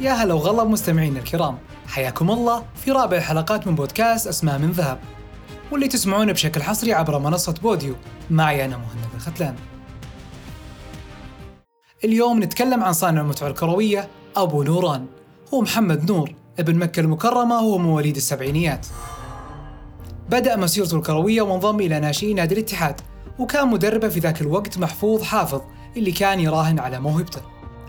يا هلا وغلا بمستمعينا الكرام. حياكم الله في رابع الحلقات من بودكاست أسماء من ذهب واللي تسمعونه بشكل حصري عبر منصة بوديو. معي أنا مهند الختلان اليوم نتكلم عن صانع المتعة الكروية أبو نوران. هو محمد نور ابن مكة المكرمة وهو مواليد السبعينيات. بدأ مسيرته الكروية وانضم إلى ناشئين نادي الاتحاد وكان مدربه في ذاك الوقت محفوظ حافظ اللي كان يراهن على موهبته.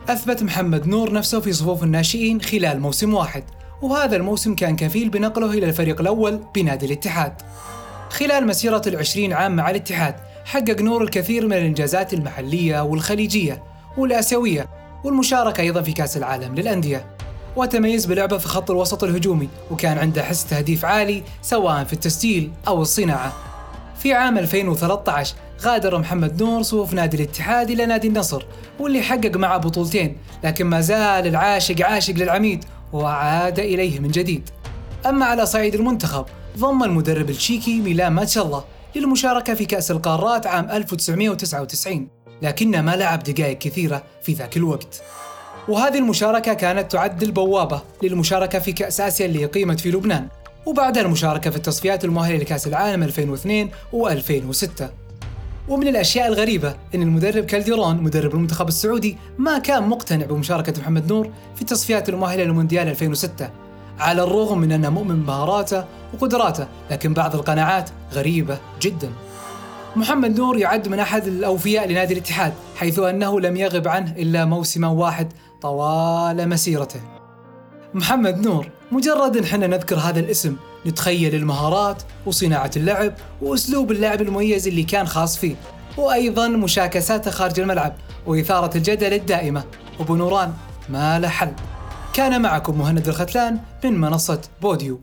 أثبت محمد نور نفسه في صفوف الناشئين خلال موسم واحد وهذا الموسم كان كفيل بنقله إلى الفريق الأول بنادي الاتحاد. خلال مسيرة العشرين عام مع الاتحاد حقق نور الكثير من الإنجازات المحلية والخليجية والآسيوية والمشاركة أيضا في كأس العالم للأندية. وتميز بلعبه في خط الوسط الهجومي وكان عنده حس تهديف عالي سواء في التسجيل أو الصناعة. في عام 2013 غادر محمد نور صفوف نادي الاتحاد إلى نادي النصر واللي حقق معه بطولتين لكن ما زال العاشق عاشق للعميد وعاد إليه من جديد. أما على صعيد المنتخب ضم المدرب التشيكي ميلان ماتشالله للمشاركة في كأس القارات عام 1999 لكنه ما لعب دقائق كثيرة في ذاك الوقت. وهذه المشاركة كانت تعد البوابة للمشاركة في كأس آسيا اللي أقيمت في لبنان وبعدها المشاركة في التصفيات المؤهلة لكأس العالم 2002 و2006 ومن الأشياء الغريبة أن المدرب كالديرون مدرب المنتخب السعودي ما كان مقتنع بمشاركة محمد نور في التصفيات المؤهلة للمونديال 2006 على الرغم من أنه مؤمن بمهاراته وقدراته لكن بعض القناعات غريبة جدا. محمد نور يعد من أحد الأوفياء لنادي الاتحاد حيث أنه لم يغب عنه إلا موسما واحد طوال مسيرته. محمد نور مجرد إن إحنا نذكر هذا الاسم نتخيل المهارات وصناعة اللعب وأسلوب اللعب المميز اللي كان خاص فيه وأيضا مشاكساته خارج الملعب وإثارة الجدل الدائمة. وبنوران ما له حل. كان معكم مهند الختلان من منصة بوديو.